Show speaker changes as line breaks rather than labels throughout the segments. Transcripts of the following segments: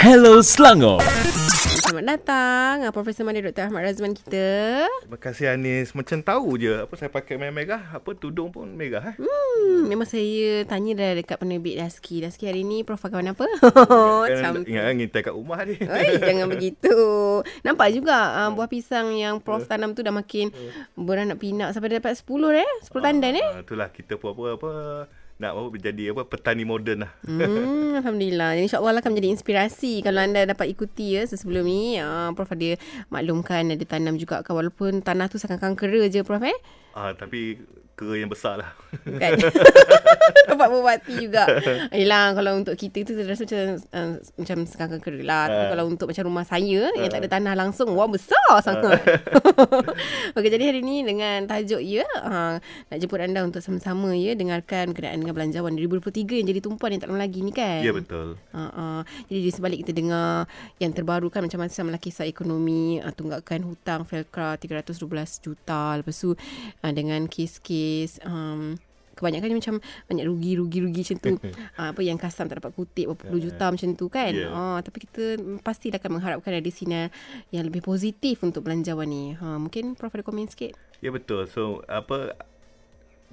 Hello Selangor.
Selamat datang Profesor Mandi Dr. Ahmad Razman kita.
Terima kasih Anis. Macam tahu je apa saya pakai merah-merah, apa tudung pun merah eh.
Hmm, memang saya tanya dah dekat penerbit Daski. Daski hari ni Prof pakai warna apa?
Kan ingat kan ngintai kat rumah ni.
Oi, jangan begitu. Nampak juga uh, buah pisang yang Prof tanam tu dah makin beranak pinak sampai dapat 10 eh. 10 tandan eh.
Ah, itulah kita pun apa apa nak apa menjadi apa petani moden lah.
Hmm, Alhamdulillah. Jadi insyaAllah akan menjadi inspirasi kalau anda dapat ikuti ya sebelum ni. Uh, Prof ada maklumkan ada tanam juga kan walaupun tanah tu sangat kera je Prof eh.
Ah tapi kera yang besar lah.
Kan? Dapat berbati juga. Yelah, kalau untuk kita tu rasa macam uh, macam sekarang kera lah. Tapi
Ah.
kalau untuk macam rumah saya yang tak ada tanah langsung, wah besar sangat. Okey, jadi hari ni dengan tajuk ya, uh, nak jemput anda untuk sama-sama ya dengarkan berkenaan dengan belanjawan 2023 yang jadi tumpuan yang tak lama lagi ni kan.
Ya betul.
Uh, uh. Jadi di sebalik kita dengar yang terbaru kan macam-macam lah kisah ekonomi, uh, tunggakan hutang Felcra 312 juta. Lepas tu uh, dengan kes-kes um, kebanyakan macam banyak rugi-rugi-rugi macam tu. uh, apa yang kasam tak dapat kutip berapa puluh juta macam tu kan.
Yeah.
Uh, tapi kita pasti akan mengharapkan ada sinar yang lebih positif untuk belanjawan ni. Uh, mungkin Prof ada komen sikit?
Ya betul. So apa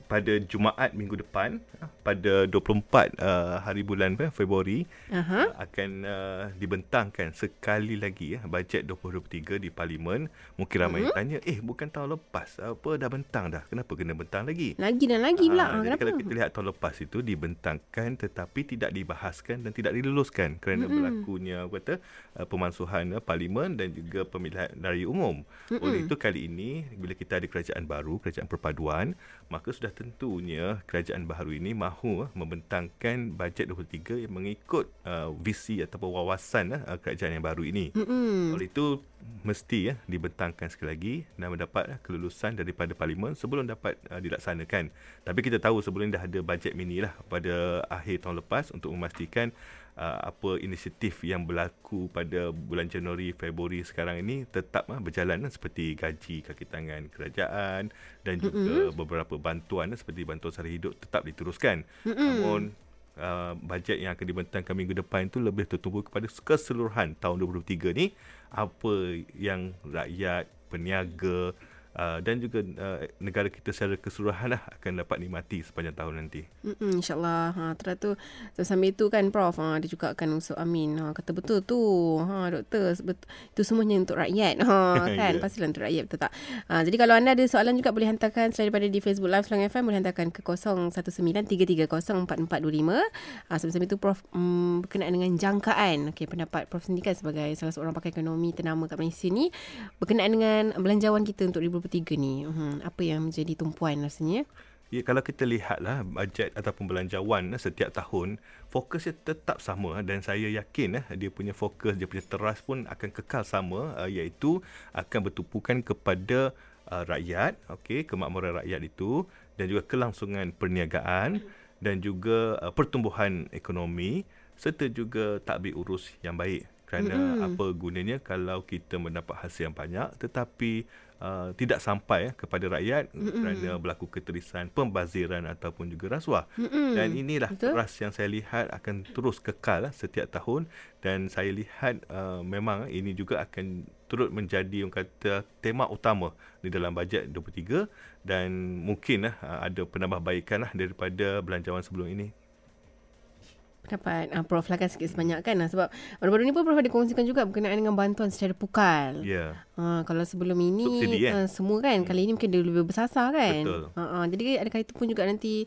pada Jumaat minggu depan pada 24 uh, hari bulan eh, Februari
Aha.
akan uh, dibentangkan sekali lagi ya bajet 2023 di parlimen. Mungkin ramai
Mhm.
mm-hmm. tanya, "Eh, bukan tahun lepas apa dah bentang dah. Kenapa kena bentang lagi?"
Lagi dan lagi pula. Uh, kenapa?
kalau kita lihat tahun lepas itu dibentangkan tetapi tidak dibahaskan dan tidak diluluskan kerana
Mm-mm.
berlakunya kata uh, pemansuhan uh, parlimen dan juga pemilihan raya umum.
Mm-mm.
Oleh itu kali ini bila kita ada kerajaan baru, kerajaan perpaduan, maka sudah tentunya kerajaan baru ini mahu uh, membentangkan bajet 23 yang mengikut uh, visi ataupun wawasan uh, kerajaan yang baru ini.
Mm-mm.
Oleh itu mesti ya dibentangkan sekali lagi dan mendapat uh, kelulusan daripada parlimen sebelum dapat uh, dilaksanakan. Tapi kita tahu sebelum dah ada bajet mini lah pada akhir tahun lepas untuk memastikan uh, apa inisiatif yang berlaku pada bulan Januari Februari sekarang ini tetap uh, berjalan uh, seperti gaji kaki tangan kerajaan dan juga mm-hmm. beberapa bantuan uh, seperti bantuan sara hidup tetap diteruskan.
Mm-mm.
Namun uh, bajet yang akan dibentangkan minggu depan itu lebih tertumpu kepada keseluruhan tahun 2023 ni apa yang rakyat, peniaga uh, dan juga uh, negara kita secara keseluruhan lah akan dapat nikmati sepanjang tahun nanti.
Mm-mm, InsyaAllah. Ha, terus tu, tu sambil tu kan Prof, ha, dia juga akan usul Amin. Ha, kata betul tu. Ha, doktor, sebet- itu semuanya untuk rakyat. Ha, kan?
Ya.
Pastilah untuk rakyat, betul tak? Ha, jadi kalau anda ada soalan juga boleh hantarkan selain daripada di Facebook Live Selang FM, boleh hantarkan ke 0193304425. Ha, sambil-sambil tu Prof um, berkenaan dengan jangkaan. Okay, pendapat Prof sendiri kan sebagai salah seorang pakar ekonomi ternama kat Malaysia ni berkenaan dengan belanjawan kita untuk 2023 ni. Hmm, apa yang menjadi tumpuan rasanya?
Ya, kalau kita lihatlah bajet ataupun belanjawan eh, setiap tahun, fokusnya tetap sama eh, dan saya yakin eh, dia punya fokus, dia punya teras pun akan kekal sama iaitu akan bertumpukan kepada uh, rakyat, okey, kemakmuran rakyat itu dan juga kelangsungan perniagaan dan juga uh, pertumbuhan ekonomi serta juga tadbir urus yang baik. Kerana
Mm-mm.
apa gunanya kalau kita mendapat hasil yang banyak tetapi uh, tidak sampai eh, kepada rakyat
Mm-mm.
kerana berlaku keterisan, pembaziran ataupun juga rasuah.
Mm-mm.
Dan inilah
Betul.
teras yang saya lihat akan terus kekal eh, setiap tahun dan saya lihat uh, memang ini juga akan turut menjadi orang kata tema utama di dalam bajet 23 dan mungkin uh, ada penambahbaikan lah daripada belanjawan sebelum ini.
Dapat uh, Prof lah kan sikit sebanyak kan uh, Sebab baru-baru ni pun Prof ada kongsikan juga Berkenaan dengan bantuan secara pukal
Ya. Yeah.
uh, Kalau sebelum ini
Subsidi, kan?
uh, Semua kan Kali ini mungkin dia lebih bersasar kan
Betul.
uh, uh, Jadi adakah itu pun juga nanti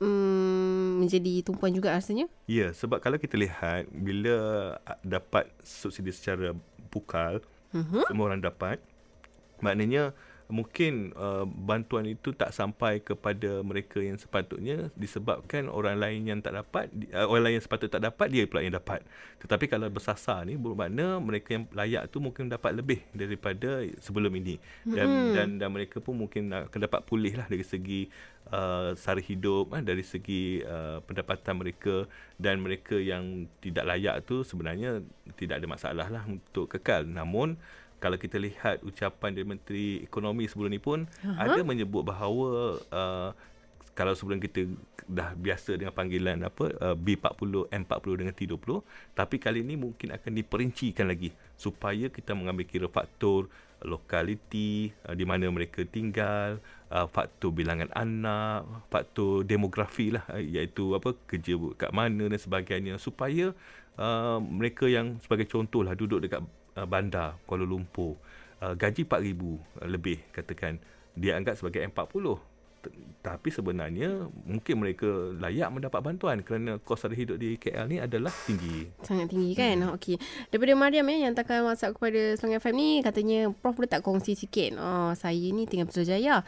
um, Menjadi tumpuan juga rasanya
Ya, sebab kalau kita lihat bila ah, dapat subsidi secara pukal,
uh-huh.
semua orang dapat, maknanya mungkin uh, bantuan itu tak sampai kepada mereka yang sepatutnya disebabkan orang lain yang tak dapat uh, orang lain yang sepatutnya tak dapat dia pula yang dapat. Tetapi kalau bersasar ni bermakna mereka yang layak tu mungkin dapat lebih daripada sebelum ini. Dan
Mm-mm.
dan dan mereka pun mungkin akan dapat pulih lah dari segi uh, sara hidup uh, dari segi uh, pendapatan mereka. Dan mereka yang tidak layak tu sebenarnya tidak ada masalah lah untuk kekal. Namun kalau kita lihat ucapan dari Menteri Ekonomi sebelum ni pun
Aha.
ada menyebut bahawa uh, kalau sebelum kita dah biasa dengan panggilan apa uh, B40, M40 dengan T20, tapi kali ini mungkin akan diperincikan lagi supaya kita mengambil kira faktor lokaliti uh, di mana mereka tinggal, uh, faktor bilangan anak, faktor demografi lah uh, iaitu apa kerja kat mana dan sebagainya supaya uh, mereka yang sebagai contoh lah duduk dekat uh, bandar Kuala Lumpur uh, gaji 4000 uh, lebih katakan dia anggap sebagai M40 tapi sebenarnya mungkin mereka layak mendapat bantuan kerana kos harga hidup di KL ni adalah tinggi.
Sangat tinggi kan? Hmm. Okey. Daripada Mariam ya yang hantarkan WhatsApp kepada Selangor FM ni katanya Prof boleh tak kongsi sikit. Oh, saya ni tinggal Putrajaya.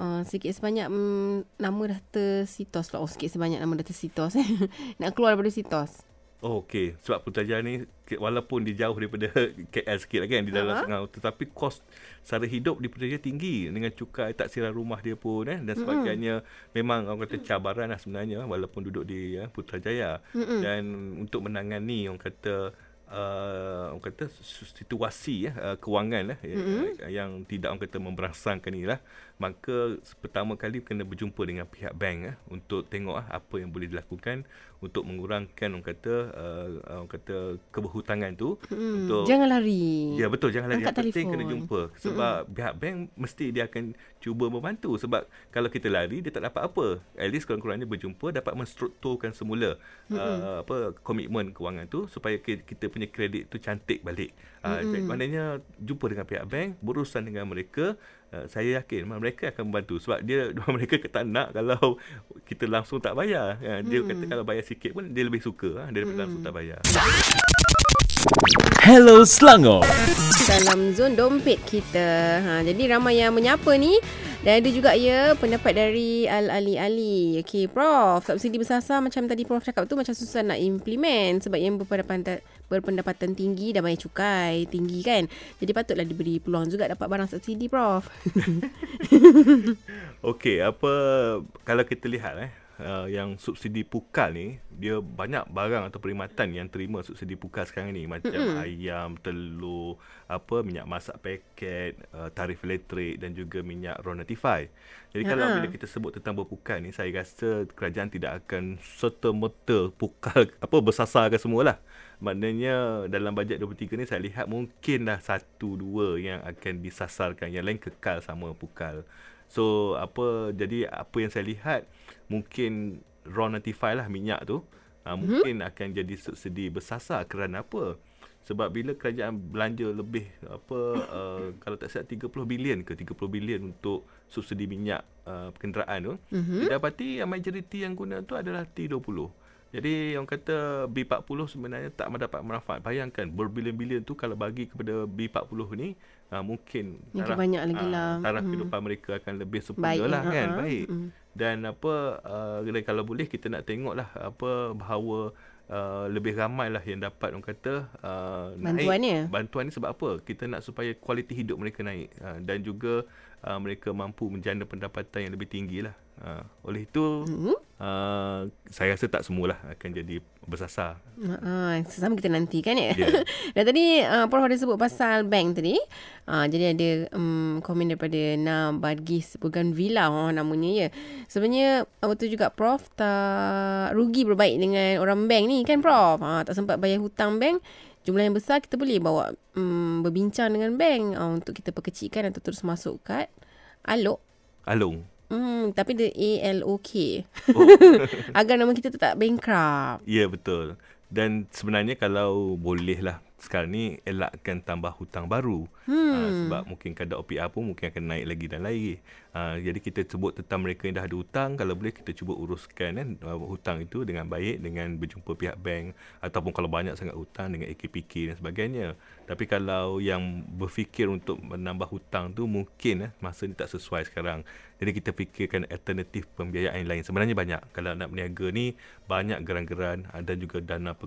Uh, sikit sebanyak um, nama dah tersitos lah. Oh, sikit sebanyak nama dah tersitos. Nak keluar daripada sitos.
Oh, okey. Sebab Putrajaya ni walaupun dia jauh daripada KL sikit lah kan di dalam uh-huh. Sengau tetapi kos sara hidup di Putrajaya tinggi dengan cukai taksiran rumah dia pun eh dan sebagainya uh-huh. memang orang kata cabaran lah sebenarnya walaupun duduk di ya, Putrajaya uh-huh. dan untuk menangani orang kata uh, orang kata situasi ya uh, kewangan lah mm-hmm. yang tidak orang kata memberangsangkan inilah maka pertama kali kena berjumpa dengan pihak bank eh, untuk tengok ah apa yang boleh dilakukan untuk mengurangkan orang kata uh, orang kata keberhutangan tu
hmm, untuk jangan lari.
Ya betul jangan lari. Angkat Yang penting kena jumpa sebab hmm. pihak bank mesti dia akan cuba membantu sebab kalau kita lari dia tak dapat apa. At least kurang-kurangnya berjumpa dapat menstrukturkan semula hmm. uh, apa komitmen kewangan tu supaya kita punya kredit tu cantik balik. Uh, hmm. maknanya jumpa dengan pihak bank, berurusan dengan mereka Uh, saya yakin mereka akan membantu sebab dia mereka tak nak kalau kita langsung tak bayar. Uh, dia hmm. kata kalau bayar sikit pun dia lebih suka uh, daripada hmm. langsung tak bayar.
Hello Selangor.
Dalam zon dompet kita. Ha, jadi ramai yang menyapa ni. Dan ada juga ya pendapat dari Al-Ali Ali. Okey, Prof. Subsidi bersasar macam tadi Prof cakap tu macam susah nak implement sebab yang berpendapatan, berpendapatan tinggi dan bayar cukai tinggi kan. Jadi patutlah diberi peluang juga dapat barang subsidi, Prof.
Okey, apa kalau kita lihat eh uh, yang subsidi pukal ni dia banyak barang atau perkhidmatan yang terima subsidi pukal sekarang ni macam mm-hmm. ayam, telur, apa minyak masak paket, uh, tarif elektrik dan juga minyak raw notify. Jadi uh-huh. kalau bila kita sebut tentang berpukal ni saya rasa kerajaan tidak akan serta-merta pukal apa bersasarkan semualah. Maknanya dalam bajet 23 ni saya lihat mungkinlah satu dua yang akan disasarkan yang lain kekal sama pukal. So apa jadi apa yang saya lihat mungkin raw notify lah minyak tu uh, hmm? mungkin akan jadi subsidi bersasar kerana apa? Sebab bila kerajaan belanja lebih apa uh, kalau tak silap 30 bilion ke 30 bilion untuk subsidi minyak uh, kenderaan tu, mm-hmm. didapati majoriti yang guna tu adalah T20. Jadi yang kata B40 sebenarnya tak mendapat manfaat. Bayangkan berbilion-bilion tu kalau bagi kepada B40 ni uh, mungkin
taraf, banyak lagi lah.
Uh, taraf hmm. kehidupan mereka akan lebih sempurna Baik, lah kan. Uh-huh. Baik. Hmm. Dan apa uh, kalau boleh kita nak tengok lah apa bahawa Uh, lebih ramai lah yang dapat orang kata
uh, bantuannya
naik. bantuan ni sebab apa kita nak supaya kualiti hidup mereka naik uh, dan juga uh, mereka mampu menjana pendapatan yang lebih tinggi lah uh, oleh itu mm-hmm uh, saya rasa tak semualah akan jadi bersasar.
Uh, sesama kita nanti kan ya. Yeah. Dan tadi uh, Prof ada sebut pasal bank tadi. Uh, jadi ada um, komen daripada Nam Badgis bukan Villa oh, namanya ya. Sebenarnya betul juga Prof tak rugi berbaik dengan orang bank ni kan Prof. Uh, tak sempat bayar hutang bank. Jumlah yang besar kita boleh bawa um, berbincang dengan bank uh, untuk kita perkecilkan atau terus masuk kad Alok.
Along.
Hmm, tapi dia A-L-O-K. Oh. Agar nama kita tetap bankrupt.
Ya, yeah, betul. Dan sebenarnya kalau boleh lah sekarang ni elakkan tambah hutang baru hmm. uh, sebab mungkin kadar OPR pun mungkin akan naik lagi dan lagi. Uh, jadi kita sebut tentang mereka yang dah ada hutang kalau boleh kita cuba uruskan kan uh, hutang itu dengan baik dengan berjumpa pihak bank ataupun kalau banyak sangat hutang dengan AKPK dan sebagainya. Tapi kalau yang berfikir untuk menambah hutang tu mungkin eh, masa ni tak sesuai sekarang. Jadi kita fikirkan alternatif pembiayaan lain. Sebenarnya banyak. Kalau nak berniaga ni banyak geran-geran ada juga dana apa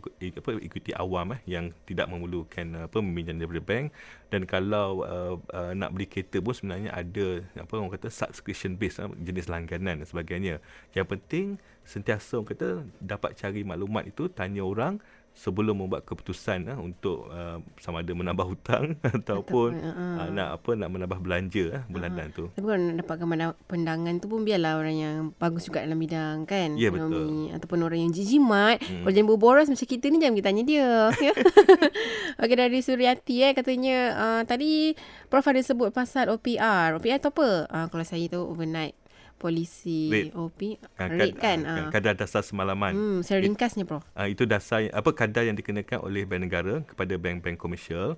ikuti awam eh, yang tidak mem- memerlukan apa meminjam daripada bank. Dan kalau uh, uh, nak beli kereta pun sebenarnya ada apa orang kata subscription based uh, jenis langganan dan sebagainya. Yang penting sentiasa orang kata dapat cari maklumat itu tanya orang sebelum membuat keputusan uh, untuk uh, sama ada menambah hutang ataupun uh, uh, nak apa nak menambah belanja uh, bulanan uh, tu.
Tapi kalau nak dapatkan pandangan tu pun biarlah orang yang bagus juga dalam bidang kan
ya,
ekonomi betul. ataupun orang yang jijimat. Hmm. Kalau jangan berboros macam kita ni jangan kita tanya dia. Ya. Okey dari Suryati eh katanya uh, tadi Prof ada sebut pasal OPR. OPR tu apa? Uh, kalau saya tu overnight polisi rate. OP uh, rate kan? uh,
kadar dasar semalaman.
Hmm secara ringkasnya
itu dasar apa kadar yang dikenakan oleh bank negara kepada bank-bank komersial?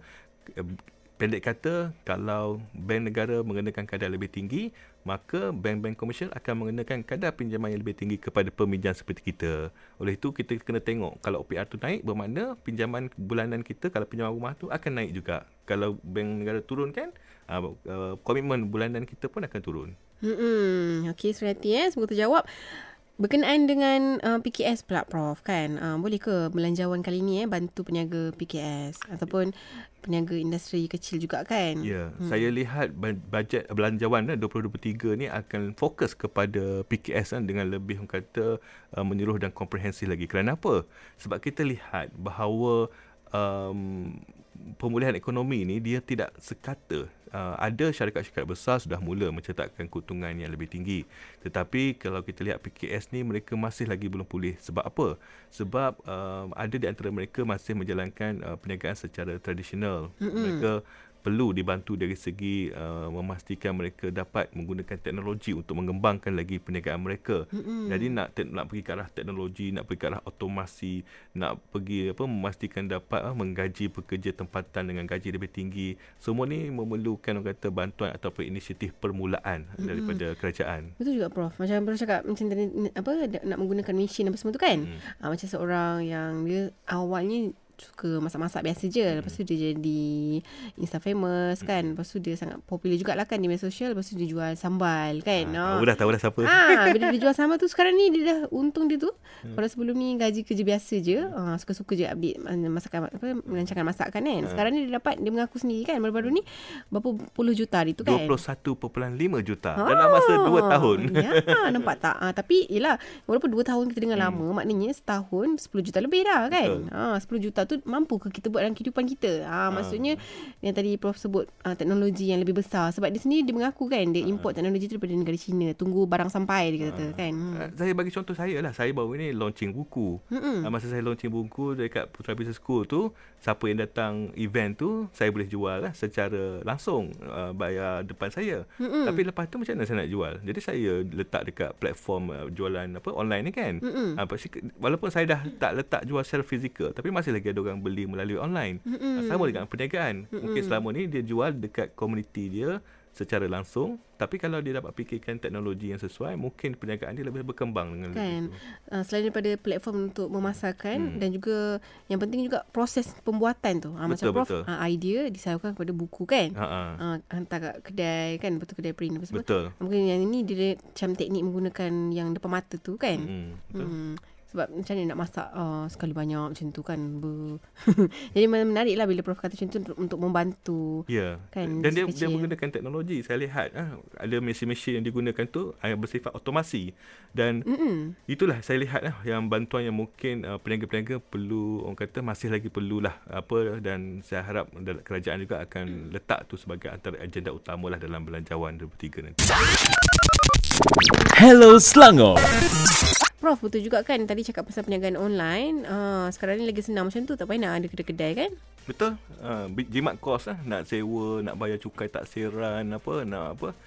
Pendek kata kalau bank negara mengenakan kadar lebih tinggi maka bank-bank komersial akan mengenakan kadar pinjaman yang lebih tinggi kepada peminjam seperti kita. Oleh itu kita kena tengok kalau OPR tu naik bermakna pinjaman bulanan kita kalau pinjaman rumah tu akan naik juga. Kalau bank negara turun kan uh, komitmen bulanan kita pun akan turun
Hmm, okey Surati eh, semoga terjawab. Berkenaan dengan uh, PKS pula Prof kan. Uh, boleh ke belanjawan kali ni eh bantu peniaga PKS ataupun peniaga industri kecil juga kan?
Ya, hmm. saya lihat bajet belanjawan eh, 2023 ni akan fokus kepada PKS kan dengan lebih orang kata uh, menyeluruh dan komprehensif lagi. Kerana apa? Sebab kita lihat bahawa um, pemulihan ekonomi ni dia tidak sekata uh, ada syarikat-syarikat besar sudah mula mencetakkan keuntungan yang lebih tinggi. Tetapi kalau kita lihat PKS ni mereka masih lagi belum pulih. Sebab apa? Sebab uh, ada di antara mereka masih menjalankan uh, perniagaan secara tradisional. Mm-hmm. Mereka perlu dibantu dari segi uh, memastikan mereka dapat menggunakan teknologi untuk mengembangkan lagi perniagaan mereka. Mm-hmm. Jadi nak te- nak pergi ke arah teknologi, nak pergi ke arah otomasi, nak pergi apa memastikan dapat uh, menggaji pekerja tempatan dengan gaji lebih tinggi. Semua ni memerlukan orang kata bantuan ataupun inisiatif permulaan mm-hmm. daripada kerajaan.
Betul juga prof. Macam prof cakap macam tadi apa nak menggunakan mesin apa semua tu kan. Mm. Uh, macam seorang yang dia awalnya suka masak-masak biasa je. Lepas tu dia jadi Insta famous kan. Lepas tu dia sangat popular jugalah kan Di media sosial. Lepas tu dia jual sambal kan.
Ha, Tahu dah tahu dah siapa.
Ha, Bila dia jual sambal tu Sekarang ni dia dah untung dia tu. Hmm. Kalau sebelum ni gaji kerja biasa je ha, Suka-suka je ambil masakan apa Melancarkan masakan kan ha. Sekarang ni dia dapat Dia mengaku sendiri kan Baru-baru ni Berapa puluh juta hari tu kan?
21.5 juta ha. Dalam masa 2 tahun.
Ya nampak tak? Ha, Tapi yelah Walaupun 2 tahun kita dengar hmm. lama Maknanya setahun 10 juta lebih dah kan? Ha, 10 juta tu mampu ke kita buat dalam kehidupan kita? Ha, ha. maksudnya yang tadi prof sebut ha, teknologi yang lebih besar sebab di sini dia mengaku kan dia import ha. teknologi tu daripada negara China. Tunggu barang sampai dia kata ha. kan. Hmm.
Saya bagi contoh saya lah. Saya baru ni launching buku. Ha, masa saya launching buku dekat Putra Business School tu, siapa yang datang event tu, saya boleh jual lah secara langsung uh, bayar depan saya. Hmm. Tapi lepas tu macam mana saya nak jual? Jadi saya letak dekat platform uh, jualan apa online ni kan. Hmm. Ha, walaupun saya dah tak letak jual secara fizikal tapi masih lagi orang beli melalui online. Mm-hmm. Sama dengan perniagaan. Mm-hmm. Mungkin selama ni dia jual dekat komuniti dia secara langsung tapi kalau dia dapat fikirkan teknologi yang sesuai mungkin perniagaan dia lebih berkembang dengan
kan. Uh, selain daripada platform untuk memasarkan hmm. dan juga yang penting juga proses pembuatan tu. Uh, betul, macam prof Uh, idea disalurkan kepada buku kan. Uh, hantar kat kedai kan betul kedai print apa semua.
Betul.
Mungkin yang ini dia macam teknik menggunakan yang depan mata tu kan. Hmm. Betul. Hmm. Sebab macam mana nak masak uh, sekali banyak macam tu kan. Jadi menarik lah bila Prof kata macam tu untuk, untuk membantu.
Ya. Kan, Dan dia, dia menggunakan teknologi. Saya lihat uh, ada mesin-mesin yang digunakan tu uh, yang bersifat otomasi. Dan Mm-mm. itulah saya lihat uh, yang bantuan yang mungkin uh, peniaga-peniaga perlu, orang kata masih lagi perlulah. apa Dan saya harap kerajaan juga akan mm. letak tu sebagai antara agenda utama lah dalam belanjawan 2023 nanti.
Hello Selangor.
Prof betul juga kan tadi cakap pasal perniagaan online. Uh, sekarang ni lagi senang macam tu tak payah nak ada kedai-kedai kan?
Betul. Uh, jimat kos lah. Nak sewa, nak bayar cukai tak seran, apa, nak apa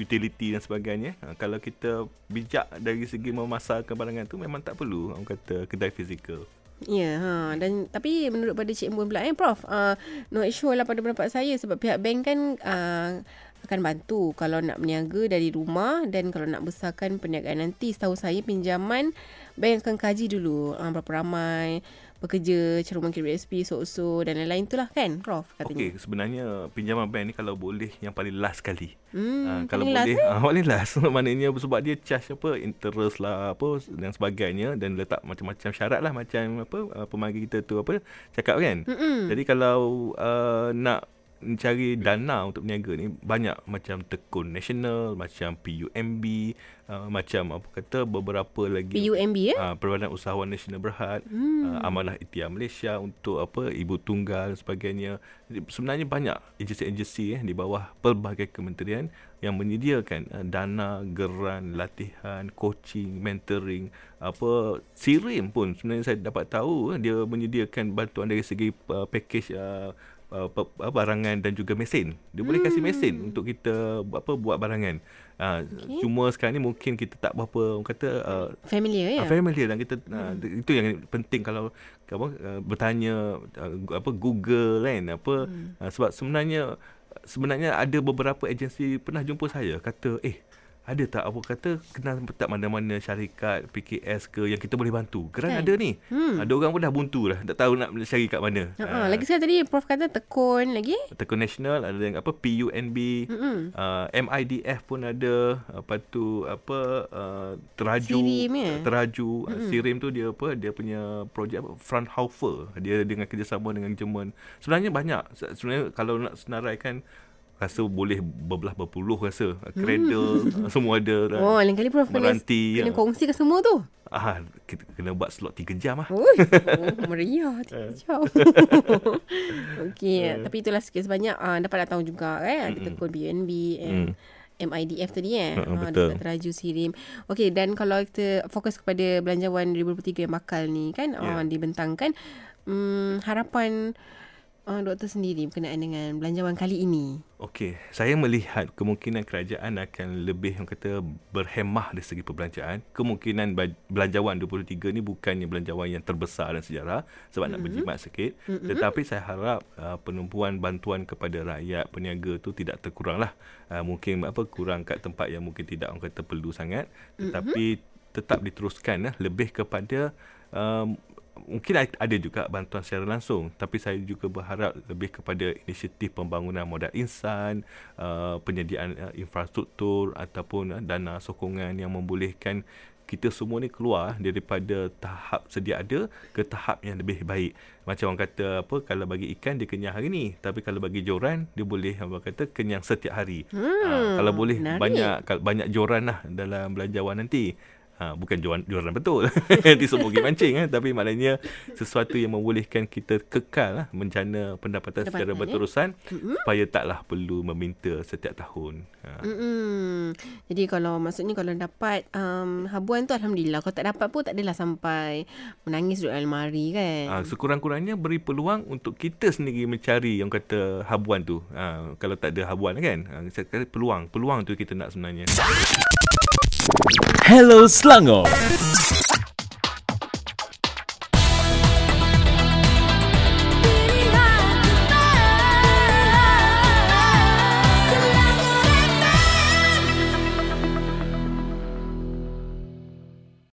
utility dan sebagainya. Uh, kalau kita bijak dari segi memasarkan barangan tu memang tak perlu orang kata kedai fizikal.
Ya, yeah, ha. dan tapi menurut pada Cik Mbun pula eh Prof, uh, no issue lah pada pendapat saya sebab pihak bank kan uh, akan bantu kalau nak berniaga dari rumah dan kalau nak besarkan perniagaan nanti setahu saya pinjaman bank akan kaji dulu uh, berapa ramai pekerja ceruman KBSP so-so dan lain-lain itulah kan Prof katanya.
Okey sebenarnya pinjaman bank ni kalau boleh yang paling last sekali.
Hmm, uh,
kalau boleh last, eh? uh, paling last maknanya sebab dia charge apa interest lah apa dan sebagainya dan letak macam-macam syarat lah macam apa uh, pemanggil kita tu apa cakap kan. Mm-mm. Jadi kalau uh, nak mencari dana untuk berniaga ni banyak macam Tekun Nasional, macam PUMB, uh, macam apa kata beberapa lagi
PUMB ya?
uh, Perbadan Usahawan Nasional Berhad, hmm. uh, Amanah Ikhtiar Malaysia untuk apa ibu tunggal dan sebagainya. Jadi, sebenarnya banyak agensi-agensi eh di bawah pelbagai kementerian yang menyediakan uh, dana, geran, latihan, coaching, mentoring, apa sirim pun sebenarnya saya dapat tahu eh, dia menyediakan bantuan dari segi uh, package uh, uh, barangan dan juga mesin. Dia hmm. boleh kasih mesin hmm. untuk kita apa buat barangan. Uh, okay. Cuma sekarang ni mungkin kita tak berapa orang kata uh,
familiar ya. Uh,
familiar dan kita hmm. uh, itu yang penting kalau apa uh, bertanya uh, apa Google kan apa hmm. uh, sebab sebenarnya sebenarnya ada beberapa agensi pernah jumpa saya kata eh ada tak apa kata kenal tak mana-mana syarikat PKS ke yang kita boleh bantu? Kerana kan? ada ni. Hmm. ada orang pun dah buntu dah tak tahu nak cari kat mana.
Uh, uh, lagi saya tadi prof kata tekun lagi.
Tekun nasional ada yang apa PUNB uh, ah, MIDF pun ada. Apa tu apa uh, teraju. Sirim, ya? teraju. Uh, sirim tu dia apa dia punya projek apa Fraunhofer. Dia dengan kerjasama dengan Jerman. Sebenarnya banyak. Sebenarnya kalau nak senaraikan rasa boleh berbelah berpuluh rasa cradle hmm. semua ada
oh lain kali prof meranti kena, kena kongsi ke semua tu
ah kita kena buat slot 3 jam ah
oh meriah 3 eh. jam okey uh. tapi itulah sikit sebanyak uh, dapat datang juga kan ada mm. tekun BNB and mm. MIDF tadi eh uh, betul. teraju sirim okey dan kalau kita fokus kepada belanjawan 2023 yang bakal ni kan yeah. uh, dibentangkan um, harapan uh, doktor sendiri berkenaan dengan belanjawan kali ini?
Okey, saya melihat kemungkinan kerajaan akan lebih yang kata berhemah dari segi perbelanjaan. Kemungkinan belanjawan 23 ni bukannya belanjawan yang terbesar dalam sejarah sebab mm-hmm. nak berjimat sikit, mm-hmm. tetapi saya harap uh, penumpuan bantuan kepada rakyat peniaga tu tidak terkuranglah. Uh, mungkin apa kurang kat tempat yang mungkin tidak orang kata perlu sangat, tetapi mm-hmm. tetap diteruskan uh, lebih kepada um, mungkin ada juga bantuan secara langsung tapi saya juga berharap lebih kepada inisiatif pembangunan modal insan uh, penyediaan uh, infrastruktur ataupun uh, dana sokongan yang membolehkan kita semua ni keluar daripada tahap sedia ada ke tahap yang lebih baik. Macam orang kata apa kalau bagi ikan dia kenyang hari ni, tapi kalau bagi joran dia boleh apa kata kenyang setiap hari. Hmm, ha, kalau boleh menarik. banyak banyak joran lah dalam belanjawan nanti ha, bukan jualan, jualan betul. Nanti semua pergi mancing eh. tapi maknanya sesuatu yang membolehkan kita kekal lah, menjana pendapatan, pendapatan secara berterusan eh? supaya taklah perlu meminta setiap tahun. Ha.
jadi kalau maksudnya kalau dapat um, habuan tu Alhamdulillah. Kalau tak dapat pun tak adalah sampai menangis duduk almari kan? Ha,
sekurang-kurangnya beri peluang untuk kita sendiri mencari yang kata habuan tu. Ha, kalau tak ada habuan kan? Ha, peluang. Peluang tu kita nak sebenarnya Hello Selangor.